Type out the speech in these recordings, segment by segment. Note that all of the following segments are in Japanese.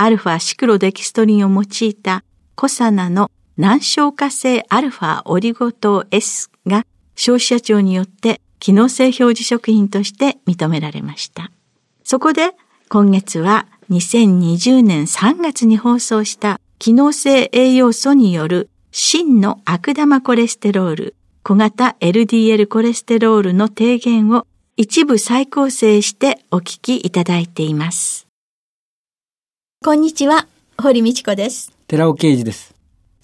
アルファシクロデキストリンを用いたコサナの難消化性アルファオリゴ糖 S が消費者庁によって機能性表示食品として認められました。そこで今月は2020年3月に放送した機能性栄養素による真の悪玉コレステロール、小型 LDL コレステロールの低減を一部再構成してお聞きいただいています。こんにちは、堀道子です。寺尾啓二です。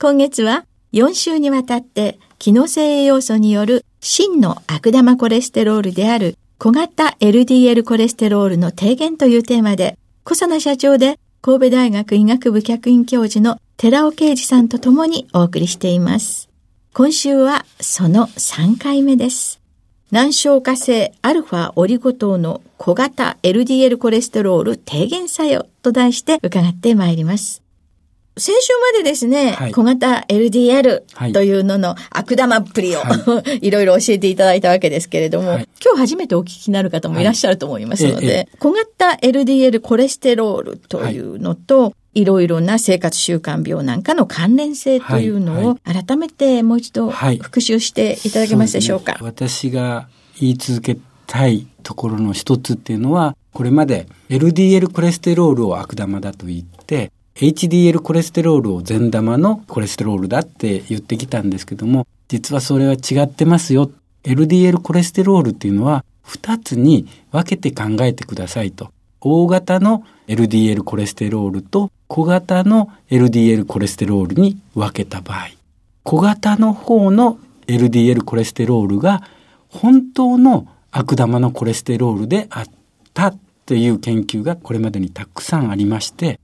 今月は4週にわたって機能性栄養素による真の悪玉コレステロールである小型 LDL コレステロールの低減というテーマで小佐奈社長で神戸大学医学部客員教授の寺尾啓二さんと共にお送りしています。今週はその3回目です。難消化性アルファオリゴ糖の小型 LDL コレステロール低減作用と題して伺ってまいります。先週までですね、はい、小型 LDL というのの悪玉っぷりを、はい、いろいろ教えていただいたわけですけれども、はい、今日初めてお聞きになる方もいらっしゃると思いますので、はい、小型 LDL コレステロールというのと、い。ろいろな生活習慣病なんかの関連性というのを改めてもう一度復習していただけますでしょうか？うね、私が言い続けたいところの一つっていうのは、これまで LDL コレステロールを悪玉だと言って、HDL コレステロールを善玉のコレステロールだって言ってきたんですけども、実はそれは違ってますよ。LDL コレステロールっていうのは2つに分けて考えてくださいと。大型の LDL コレステロールと小型の LDL コレステロールに分けた場合、小型の方の LDL コレステロールが本当の悪玉のコレステロールであったという研究がこれまでにたくさんありまして、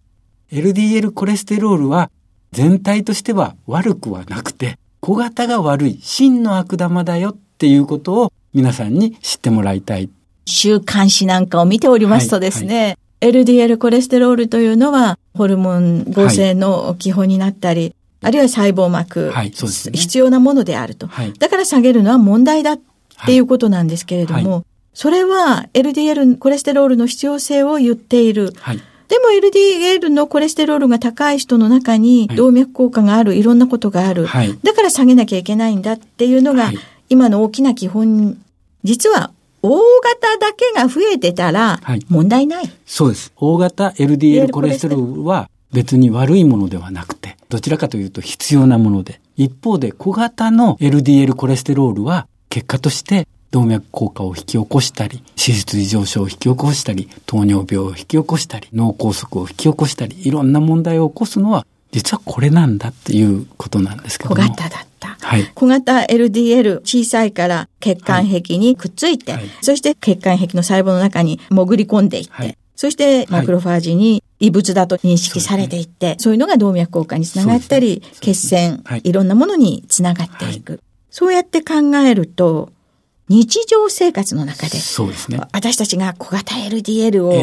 LDL コレステロールは全体としては悪くはなくて、小型が悪い真の悪玉だよっていうことを皆さんに知ってもらいたい。週刊誌なんかを見ておりますとですね、はいはい。LDL コレステロールというのはホルモン合成の基本になったり、はい、あるいは細胞膜、はいね、必要なものであると、はい、だから下げるのは問題だっていうことなんですけれども、それは LDL コレステロールの必要性を言っている。でも LDL のコレステロールが高い人の中に動脈硬化がある、いろんなことがある。はい、だから下げなきゃいけないんだっていうのが、今の大きな基本。実は大型だけが増えてたら問題ない、はい、そうです。大型 LDL コレステロールは別に悪いものではなくて、どちらかというと必要なもので、一方で小型の LDL コレステロールは結果として動脈硬化を引き起こしたり、脂質異常症を引き起こしたり、糖尿病を引き起こしたり、脳梗塞を引き起こしたり、いろんな問題を起こすのは、実はこれなんだっていうことなんですけども。小型だった。はい。小型 LDL 小さいから血管壁にくっついて、はい、そして血管壁の細胞の中に潜り込んでいって、はい、そしてマクロファージに異物だと認識されていって、はい、そういうのが動脈硬化につながったり、血栓、い。ろんなものにつながっていく。そうやって考えると、日常生活の中で、そうですね。私たちが小型 LDL を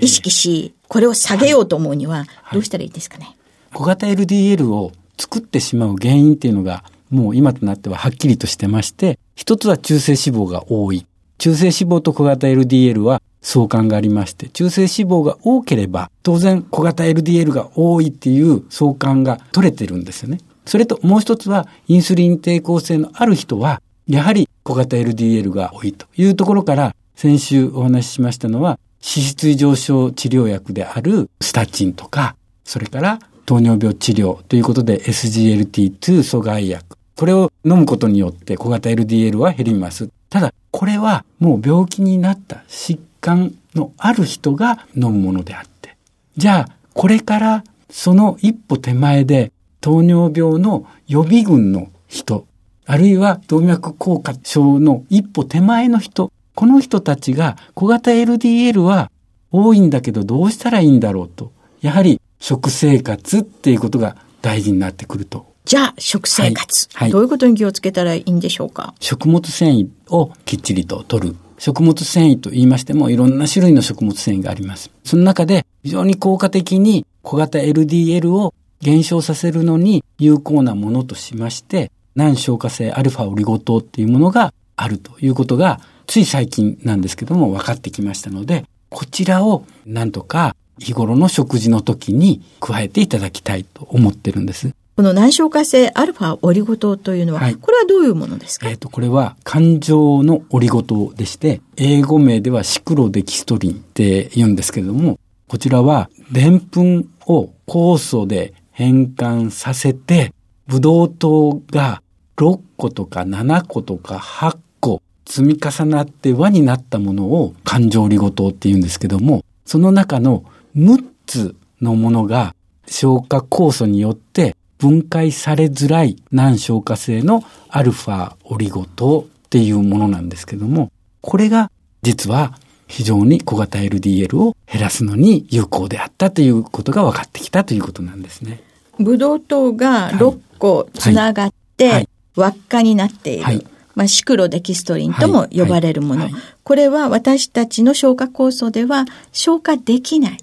意識し、これを下げようと思うには、どうしたらいいですかね？小型 LDL を作ってしまう原因っていうのが、もう今となってははっきりとしてまして、一つは中性脂肪が多い。中性脂肪と小型 LDL は相関がありまして、中性脂肪が多ければ、当然小型 LDL が多いっていう相関が取れてるんですよね。それともう一つは、インスリン抵抗性のある人は、やはり小型 LDL が多いというところから、先週お話ししましたのは、脂質異常症治療薬であるスタチンとか、それから糖尿病治療ということで SGLT2 阻害薬。これを飲むことによって小型 LDL は減ります。ただ、これはもう病気になった疾患のある人が飲むものであって。じゃあ、これからその一歩手前で糖尿病の予備軍の人、あるいは動脈硬化症の一歩手前の人、この人たちが小型 LDL は多いんだけどどうしたらいいんだろうと。やはり食生活っていうことが大事になってくると。じゃあ、食生活、はいはい、どういうことに気をつけたらいいんでしょうか？食物繊維をきっちりと取る。食物繊維と言いましても、いろんな種類の食物繊維があります。その中で、非常に効果的に小型 LDL を減少させるのに有効なものとしまして、難消化性アルファオリゴ糖っていうものがあるということが、つい最近なんですけども分かってきましたので、こちらをなんとか日頃の食事の時に加えていただきたいと思ってるんです。この難消化性アルファオリゴ糖というのは、はい、これはどういうものですか？えっ、ー、と、これは感情のオリゴ糖でして、英語名ではシクロデキストリンって言うんですけれども、こちらは、でんぷんを酵素で変換させて、ブドウ糖が6個とか7個とか8個積み重なって輪になったものを環状リゴ糖って言うんですけども、その中の6つのものが消化酵素によって分解されづらい難消化性のアルファオリゴ糖っていうものなんですけども、これが実は非常に小型 LDL を減らすのに有効であったということが分かってきたということなんですね。ブドウ糖が6個つながって、輪っかになっている。はい。まあ、シクロデキストリンとも呼ばれるもの、はい。はい、これは私たちの消化酵素では消化できない。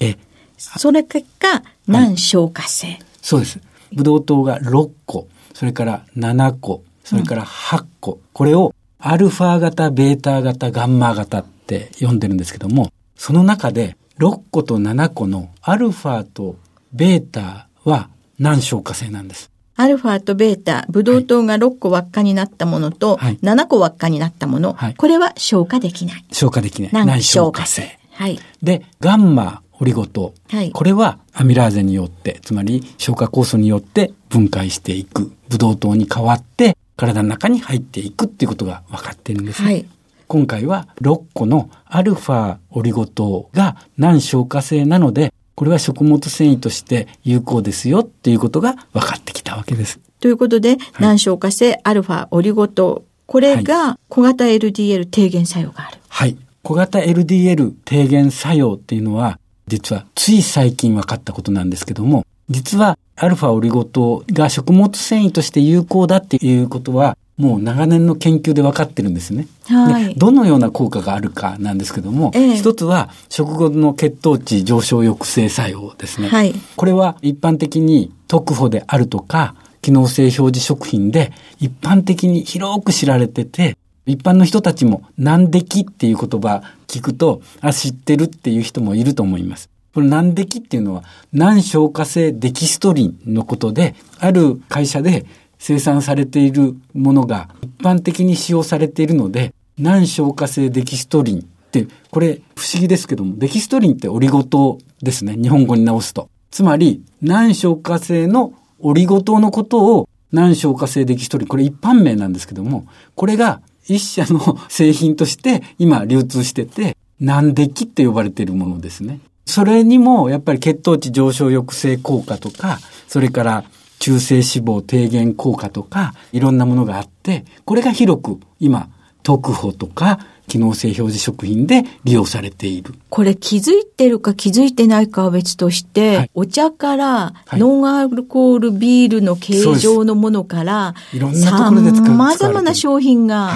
それ結果、難消化性、そうです。ブドウ糖が6個、それから7個、それから8個。うん、これをアルファ型、ベータ型、ガンマ型って呼んでるんですけども、その中で6個と7個のアルファとベータは難消化性なんです。アルファとベータ、ブドウ糖が6個輪っかになったものと、はい、7個輪っかになったもの、はい、これは消化できない。消化できない。難消化性。はい。で、ガンマオリゴ糖。はい、これはアミラーゼによって、つまり消化酵素によって分解していく。ブドウ糖に変わって、体の中に入っていくっていうことが分かっているんです、ね。はい。今回は6個のアルファオリゴ糖が難消化性なので、これは食物繊維として有効ですよっていうことが分かってきたわけです。ということで、はい、難消化性アルファオリゴ糖、これが小型 LDL 低減作用がある。はい。小型 LDL 低減作用っていうのは、実はつい最近分かったことなんですけども、実はアルファオリゴ糖が食物繊維として有効だっていうことは、もう長年の研究で分かってるんですね。はい、どのような効果があるかなんですけども、ええ、一つは食後の血糖値上昇抑制作用ですね。はい、これは一般的に特保であるとか、機能性表示食品で一般的に広く知られてて、一般の人たちも難敵っていう言葉聞くと、あ、知ってるっていう人もいると思います。これ難敵っていうのは難消化性デキストリンのことで、ある会社で生産されているものが一般的に使用されているので、難消化性デキストリンって、これ不思議ですけども、デキストリンってオリゴ糖ですね。日本語に直すと。つまり、難消化性のオリゴ糖のことを難消化性デキストリン、これ一般名なんですけども、これが一社の製品として今流通してて、難デキって呼ばれているものですね。それにもやっぱり血糖値上昇抑制効果とか、それから中性脂肪低減効果とか、いろんなものがあって、これが広く今、特保とか、機能性表示食品で利用されている。これ気づいてるか気づいてないかは別として、はい、お茶からノンアルコールビールの形状のものから、いろんなところで使様々な商品が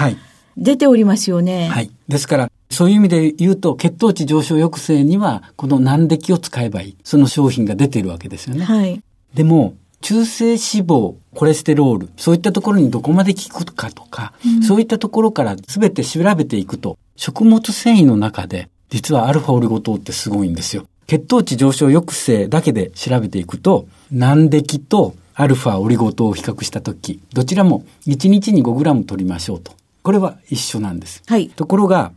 出ておりますよね。はい。ですから、そういう意味で言うと、血糖値上昇抑制には、この難敵を使えばいい。その商品が出ているわけですよね。はい。でも、中性脂肪、コレステロール、そういったところにどこまで効くかとか、うん、そういったところから全て調べていくと、食物繊維の中で、実はアルファオリゴ糖ってすごいんですよ。血糖値上昇抑制だけで調べていくと、難敵とアルファオリゴ糖を比較したとき、どちらも1日に 5g 取りましょうと。これは一緒なんです。はい。ところが、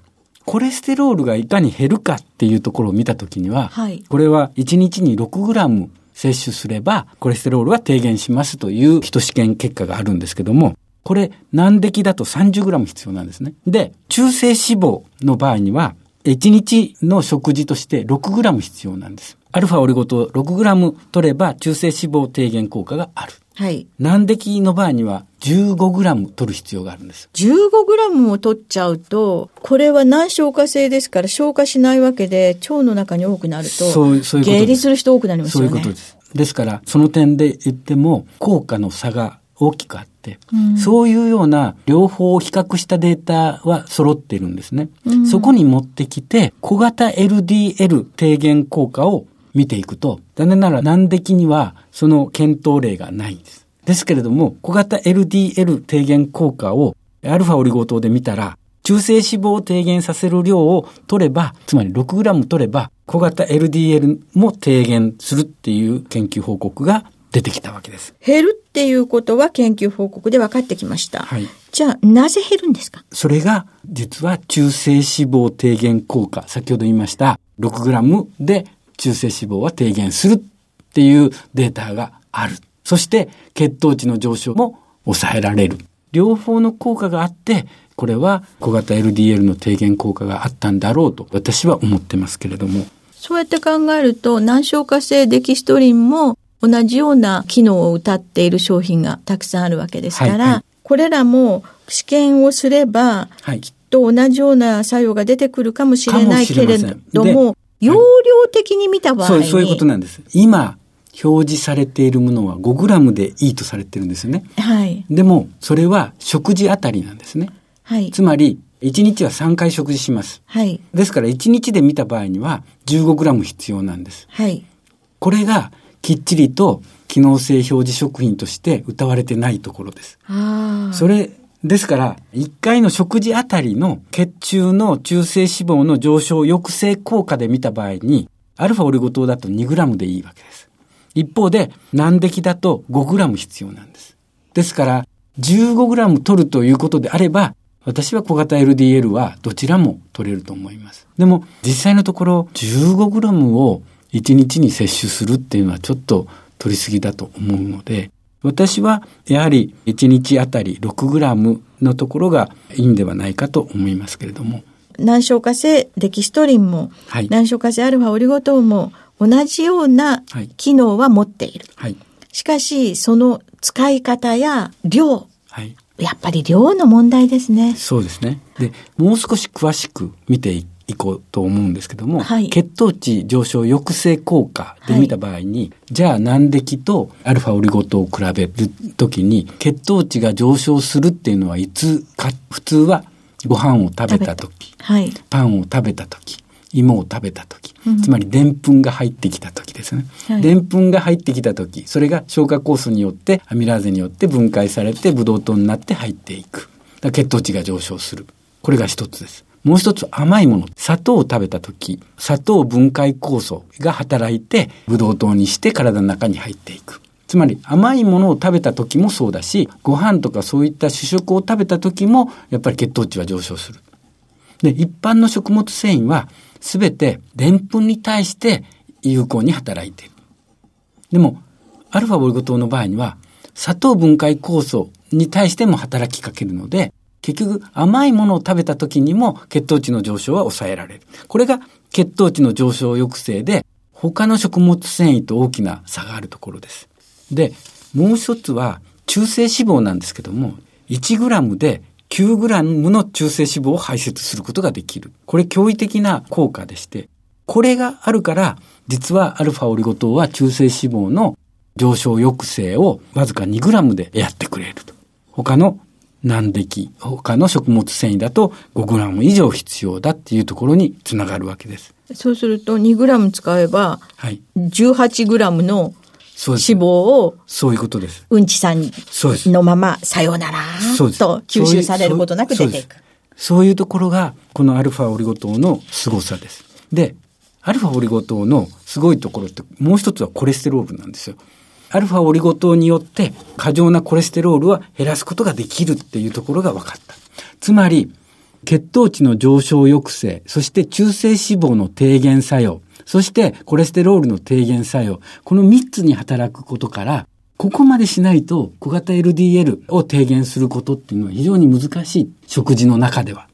コレステロールがいかに減るかっていうところを見たときには、はい、これは1日に 6g 摂取すれば、コレステロールは低減しますという人試験結果があるんですけども、これ、難敵だと 30g 必要なんですね。で、中性脂肪の場合には、1日の食事として 6g 必要なんです。アルファオリゴ糖 6g 取れば中性脂肪低減効果がある。はい。難敵の場合には 15g 取る必要があるんです。15g を取っちゃうと、これは難消化性ですから消化しないわけで、腸の中に多くなると、そう、そういうこと下痢する人多くなりますよね。そういうことです。ですから、その点で言っても、効果の差が大きくあって、うん、そういうような両方を比較したデータは揃っているんですね。うん、そこに持ってきて、小型 LDL 低減効果を見ていくと、残念ながら難敵にはその検討例がないんです。ですけれども、小型 LDL 低減効果をアルファオリゴ糖で見たら、中性脂肪を低減させる量を取れば、つまり 6g 取れば、小型 LDL も低減するっていう研究報告が出てきたわけです。減るっていうことは研究報告で分かってきました。はい。じゃあ、なぜ減るんですか？それが、実は中性脂肪低減効果、先ほど言いました、6g で中性脂肪は低減するっていうデータがある。そして血糖値の上昇も抑えられる。両方の効果があって、これは小型 LDL の低減効果があったんだろうと私は思ってますけれども。そうやって考えると難消化性デキストリンも同じような機能を謳っている商品がたくさんあるわけですから、はいはい、これらも試験をすれば、はい、きっと同じような作用が出てくるかもしれないけれども、容量的に見た場合に、そう、そういうことなんです。今、表示されているものは 5g でいいとされてるんですよね。はい。でも、それは食事あたりなんですね。はい。つまり、1日は3回食事します。はい。ですから、1日で見た場合には 15g 必要なんです。はい。これが、きっちりと機能性表示食品として歌われてないところです。ああ。それ、ですから、1回の食事あたりの血中の中性脂肪の上昇抑制効果で見た場合に、アルファオリゴ糖だと 2g でいいわけです。一方で、難敵だと 5g 必要なんです。ですから、15g 取るということであれば、私は小型 LDL はどちらも取れると思います。でも、実際のところ 15g を1日に摂取するっていうのはちょっと取りすぎだと思うので、私はやはり1日あたり 6g のところがいいんではないかと思いますけれども。難消化性デキストリンも、はい、難消化性アルファオリゴ糖も同じような機能は持っている。はい、しかし、その使い方や量、はい、やっぱり量の問題ですね。そうですね。で、もう少し詳しく見ていこうと思うんですけども、はい、血糖値上昇抑制効果で見た場合に、はい、じゃあ難敵とアルファオリゴ糖を比べるときに血糖値が上昇するっていうのはいつか、普通はご飯を食べた時、はい、パンを食べた時、芋を食べた時、つまりでんぷんが入ってきた時ですね。でんぷんが入ってきた時、それが消化酵素によってアミラーゼによって分解されてブドウ糖になって入っていく。血糖値が上昇する。これが一つです。もう一つ甘いもの。砂糖を食べた時、砂糖分解酵素が働いてブドウ糖にして体の中に入っていく。つまり甘いものを食べた時もそうだし、ご飯とかそういった主食を食べた時もやっぱり血糖値は上昇する。で、一般の食物繊維はすべてでんぷんに対して有効に働いている。でも、アルファボリゴ糖の場合には、砂糖分解酵素に対しても働きかけるので、結局甘いものを食べた時にも血糖値の上昇は抑えられる。これが血糖値の上昇抑制で、他の食物繊維と大きな差があるところです。で、もう一つは中性脂肪なんですけども、1g で 9g の中性脂肪を排泄することができる。これ驚異的な効果でして、これがあるから、実はアルファオリゴ糖は中性脂肪の上昇抑制をわずか 2g でやってくれると。他の難敵、他の食物繊維だと 5g 以上必要だっていうところにつながるわけです。そうすると 2g 使えば、18g のそうです脂肪をそういうことです。うんちさん。のまま、さようならと吸収されることなく出ていく。そういうところが、このアルファオリゴ糖の凄さです。で、アルファオリゴ糖のすごいところって、もう一つはコレステロールなんですよ。アルファオリゴ糖によって過剰なコレステロールは減らすことができるっていうところが分かった。つまり、血糖値の上昇抑制、そして中性脂肪の低減作用、そしてコレステロールの低減作用、この3つに働くことから、ここまでしないと小型 LDL を低減することっていうのは非常に難しい。食事の中では。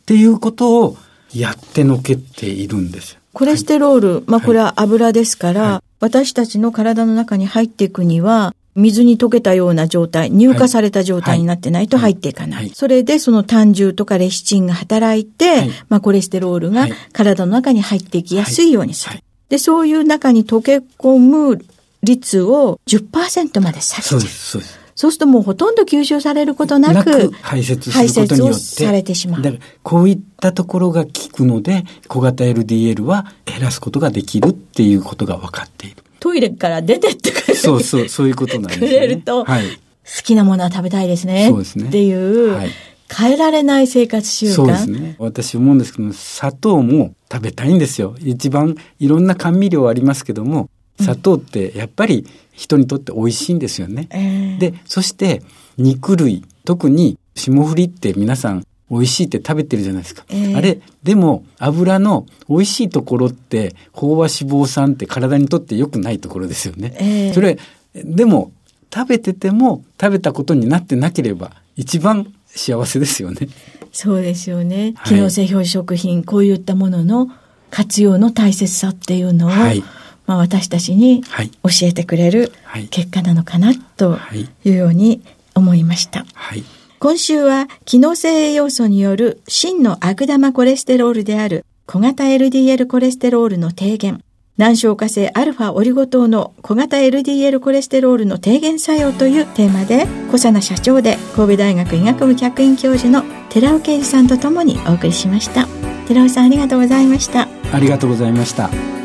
っていうことをやってのけているんですよ。コレステロール、まあこれは油ですから、私たちの体の中に入っていくには、水に溶けたような状態、乳化された状態になってないと入っていかない。はいはいそれでその胆汁とかレシチンが働いて、はいまあコレステロールがはい体の中に入っていきやすいようにする。はいで、そういう中に溶け込む率を10%まで下げちゃそうう。です、そうです。そうするともうほとんど吸収されることななくく、排泄することによって。されてしまうだから、こういったところが効くので、小型 LDL は減らすことができるっていうことが分かっている。トイレから出てってくれる。そうそう、そういうことなんですね。くれるとはい。好きなものは食べたいですね。そうですねっていう、はい変えられない生活習慣。そうですね。私思うんですけど、砂糖も食べたいんですよ。一番いろんな甘味料ありますけども、砂糖ってやっぱり人にとって美味しいんですよね。えーで、そして肉類、特に霜降りって皆さん美味しいって食べてるじゃないですか。ええあれ、でも油の美味しいところって飽和脂肪酸って体にとって良くないところですよね。ええそれ、でも食べてても食べたことになってなければ一番幸せですよね。そうですよね。はい機能性表示食品、こういったものの活用の大切さっていうのを、はいまあ、私たちにはい教えてくれるはい結果なのかなとはいいうように思いました。はい。今週は機能性栄養素による真の悪玉コレステロールである小型 LDL コレステロールの低減、難消化性アルファオリゴ糖の小型 LDL コレステロールの低減作用というテーマで、小佐奈社長で神戸大学医学部客員教授の寺尾啓二さんとともにお送りしました。寺尾さんありがとうございました。ありがとうございました。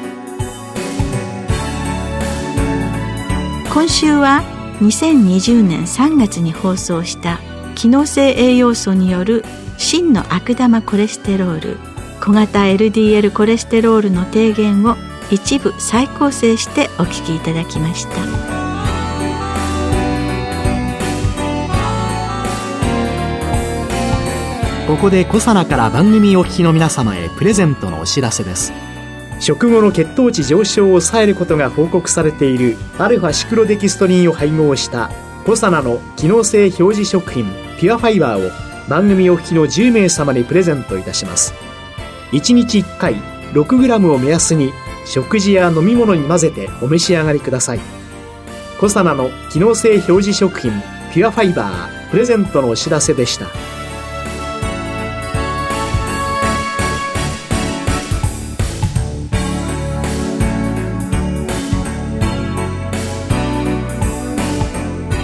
今週は2020年3月に放送した機能性栄養素による真の悪玉コレステロール小型 LDL コレステロールの低減を一部再構成してお聞きいただきました。ここでコサナから番組お聞きの皆様へプレゼントのお知らせです。食後の血糖値上昇を抑えることが報告されているアルファシクロデキストリンを配合したコサナの機能性表示食品ピュアファイバーを番組お聞きの10名様にプレゼントいたします1日1回 6g を目安に食事や飲み物に混ぜてお召し上がりくださいコサナの機能性表示食品ピュアファイバープレゼントのお知らせでした